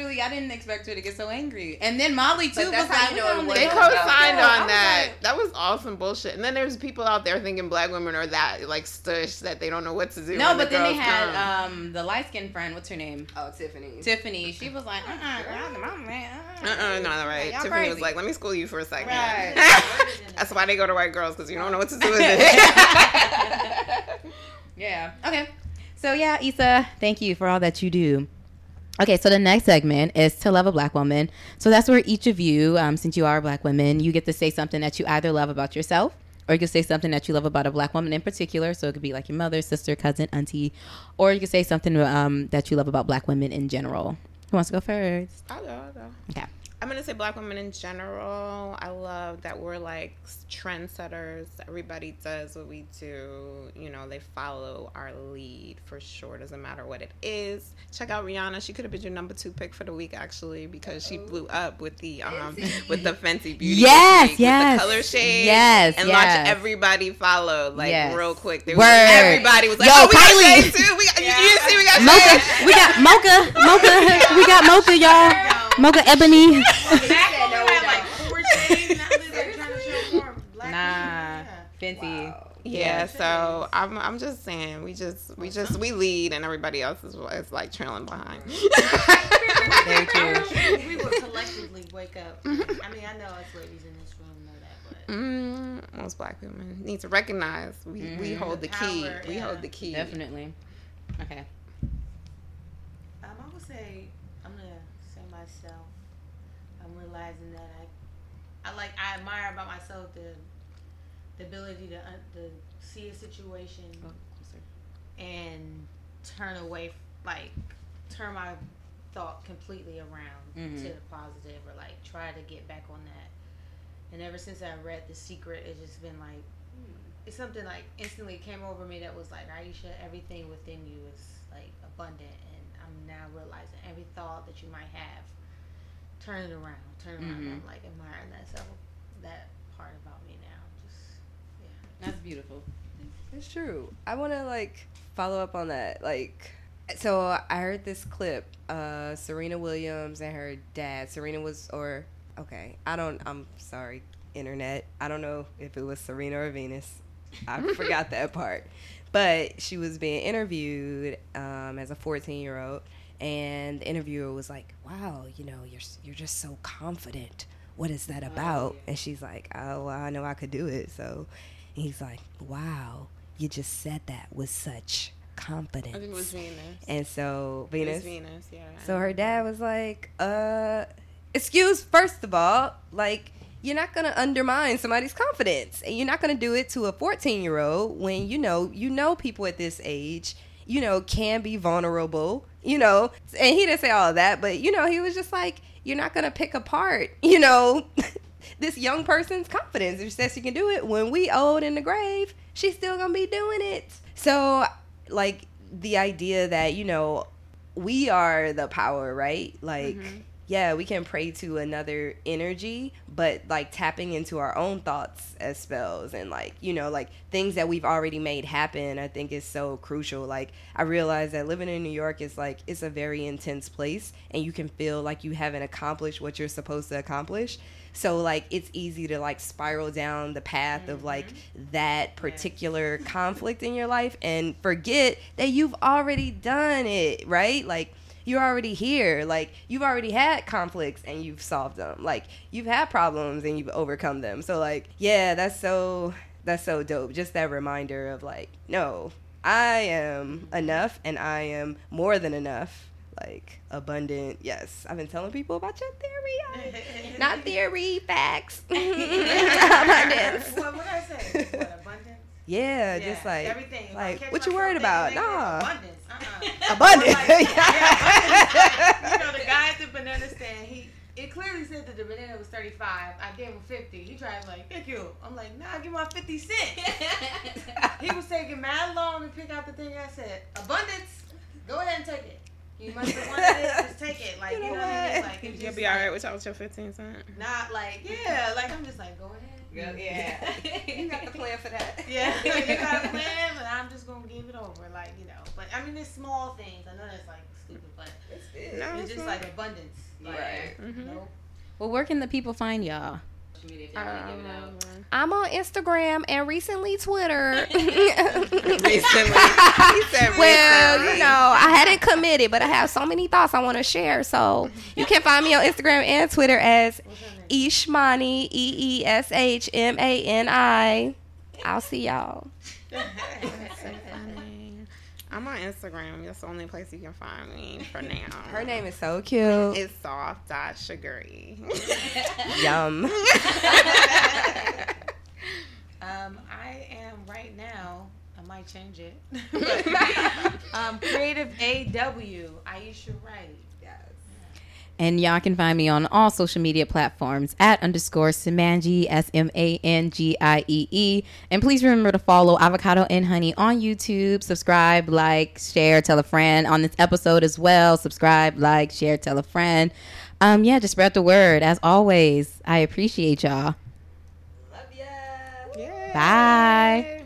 I thought that was really. I didn't expect her to get so angry. And then Molly too But that's was how like, you know "Look it on was They co-signed Yeah, on that. like- that was awesome bullshit. And then there's people out there thinking black women are that like stush that they don't know what to do. No, but the then they girls had come. um the light skinned friend. What's her name? Oh, Tiffany. Tiffany. She was like, uh, uh girl, I'm man. Uh-uh, no, right. Y'all Tiffany was like, "Let me school you for a second. Right. That's why they go to white girls because you don't know what to do with it. yeah. Okay. So yeah, Issa, thank you for all that you do. Okay, so the next segment is to love a black woman. So that's where each of you, um, since you are black women, you get to say something that you either love about yourself, or you can say something that you love about a black woman in particular. So it could be like your mother, sister, cousin, auntie, or you can say something um, that you love about black women in general. Who wants to go first? I'll go, I'll go. Okay. I'm gonna say black women in general. I love that we're like trendsetters. Everybody does what we do. You know, they follow our lead for sure. Doesn't matter what it is. Check out Rihanna. She could have been your number two pick for the week actually because she blew up with the um with the Fenty Beauty. Yes, week, yes. With the color shade. Yes, And yes. watch everybody follow like Yes. real quick. There Word. Was, everybody was like, Yo, oh, we Kylie. got shade too. We got, you, you see we got Mocha, shade. we got Mocha, Mocha, we got Mocha, y'all. Mocha Ebony. Back when we we had like four shades, now they're trying to show more black Nah, people. Fenty. Wow. Yeah, so I'm I'm just saying we just we just we lead and everybody else is, is like trailing behind. Very true. We would collectively wake up. I mean, I know us ladies in this room know that, but Mm, most black women need to recognize we, we Mhm. hold the The key. power, we yeah. hold the key. Definitely. Okay. um, I would say I'm gonna say myself. Realizing that I, I like I admire about myself the, the ability to un, to see a situation and turn away, like turn my thought completely around Mhm. to the positive, or like try to get back on that. And ever since I read The Secret, it's just been like it's something like instantly came over me that was like Aisha, everything within you is like abundant, and I'm now realizing every thought that you might have, turn it around, turn it around. Mhm. I'm like admiring that self, that part about me now. Just yeah. That's beautiful. It's true. I want to like follow up on that. Like, so I heard this clip. Uh, Serena Williams and her dad. Serena was, or okay, I don't. I'm sorry, internet. I don't know if it was Serena or Venus. I forgot that part. But she was being interviewed um, as a 14 year old, and the interviewer was like, "Wow, you know, you're you're just so confident. What is that about?" And she's like, "Oh, well, I know I could do it." So he's like, "Wow, you just said that with such confidence." I think it was Venus. And so It was Venus. Venus, yeah. So her dad was like, "Uh, excuse. First of all, like." You're not gonna undermine somebody's confidence, and you're not gonna do it to a 14 year old when you know you know people at this age, you know, can be vulnerable, you know. And he didn't say all that, but you know, he was just like, you're not gonna pick apart, you know, this young person's confidence. If she says she can do it, when we old in the grave, she's still gonna be doing it. So, like the idea that you know we are the power, right? Like, mm-hmm. Yeah, we can pray to another energy, but like tapping into our own thoughts as spells and like, you know, like things that we've already made happen, I think is so crucial. Like, I realize that living in New York is like, it's a very intense place and you can feel like you haven't accomplished what you're supposed to accomplish. So, like, it's easy to like spiral down the path of like mm-hmm. that particular conflict in your life and forget that you've already done it, right? Like, you're already here. Like you've already had conflicts and you've solved them. Like you've had problems and you've overcome them. So like, yeah, that's so that's so dope. Just that reminder of like, no, I am enough and I am more than enough. like abundant. Yes, I've been telling people about your theory. Not theory, facts. abundance. What would I say? What, abundance? Yeah, just like everything. If I Like, what you worried about? Nah. Abundance. Uh-uh. abundant. Like, yeah, abundance. you know, the guy at the banana stand, he it clearly said that the banana was 35. I gave him 50. He tried like, thank you. I'm like, nah, give my 50 cents. he was taking mad long to pick out the thing. I said, abundance. Go ahead and take it. You must have wanted it. Just take it. Like, you, You know, know what I mean? Like, You'll just be like, all right with your 15 cents. Not like, yeah. Like, I'm just like, go ahead. Yeah. you got the plan for that. Yeah, you got a plan, but I'm just gonna give it over, like you know. But I mean, it's small things. I know that's like stupid, but No, it's just not. like abundance. Like, Right. Mhm. Nope. Well, where can the people find y'all? Um, I'm on Instagram and recently Twitter. recently. Said well, recently. you know, I hadn't committed, but I have so many thoughts I want to share. So you can find me on Instagram and Twitter as What's her name? Ishmani, E E S H M A N I. I'll see y'all. That's so funny. I'm on Instagram. That's the only place you can find me for now. Her name is so cute. It's soft dot sugary. Yum. Um, I am right now. I might change it. but, um, creative AW. Aisha Wright. And y'all can find me on all social media platforms at underscore Samangi, S M A N G I E E. And please remember to follow Avocado and Honey on YouTube. Subscribe, like, share, tell a friend on this episode as well. Subscribe, like, share, tell a friend. Um, yeah, just spread the word. As always, I appreciate y'all. Love ya. Bye.